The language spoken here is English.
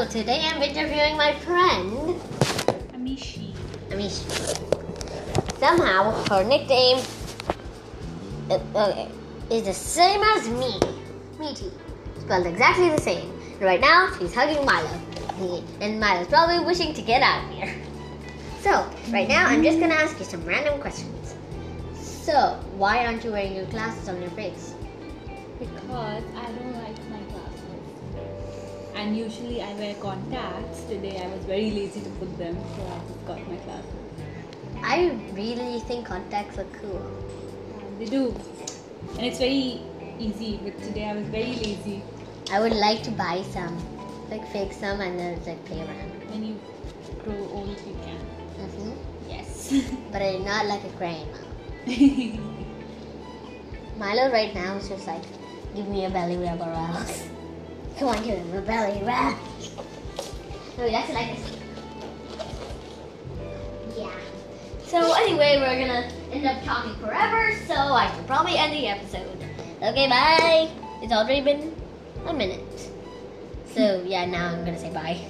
So today I'm interviewing my friend Amishi. Amish. Somehow her nickname uh, is the same as me, Meaty, spelled exactly the same. Right now she's hugging Milo, and Milo's probably wishing to get out of here. So right now I'm just gonna ask you some random questions. So why aren't you wearing your glasses on your face? Because I don't like. And usually I wear contacts. Today I was very lazy to put them, so I just got my glasses. I really think contacts are cool. They do. And it's very easy, but today I was very lazy. I would like to buy some, like fake some, and then like play around. When you grow old, you can. hmm Yes. But I'm not like a grandma. Milo right now is just like, give me a belly rub or else. Come on, him a belly rub. He doesn't like this. Yeah. So anyway, we're gonna end up talking forever, so I should probably end the episode. Okay, bye. It's already been a minute. So yeah, now I'm gonna say bye.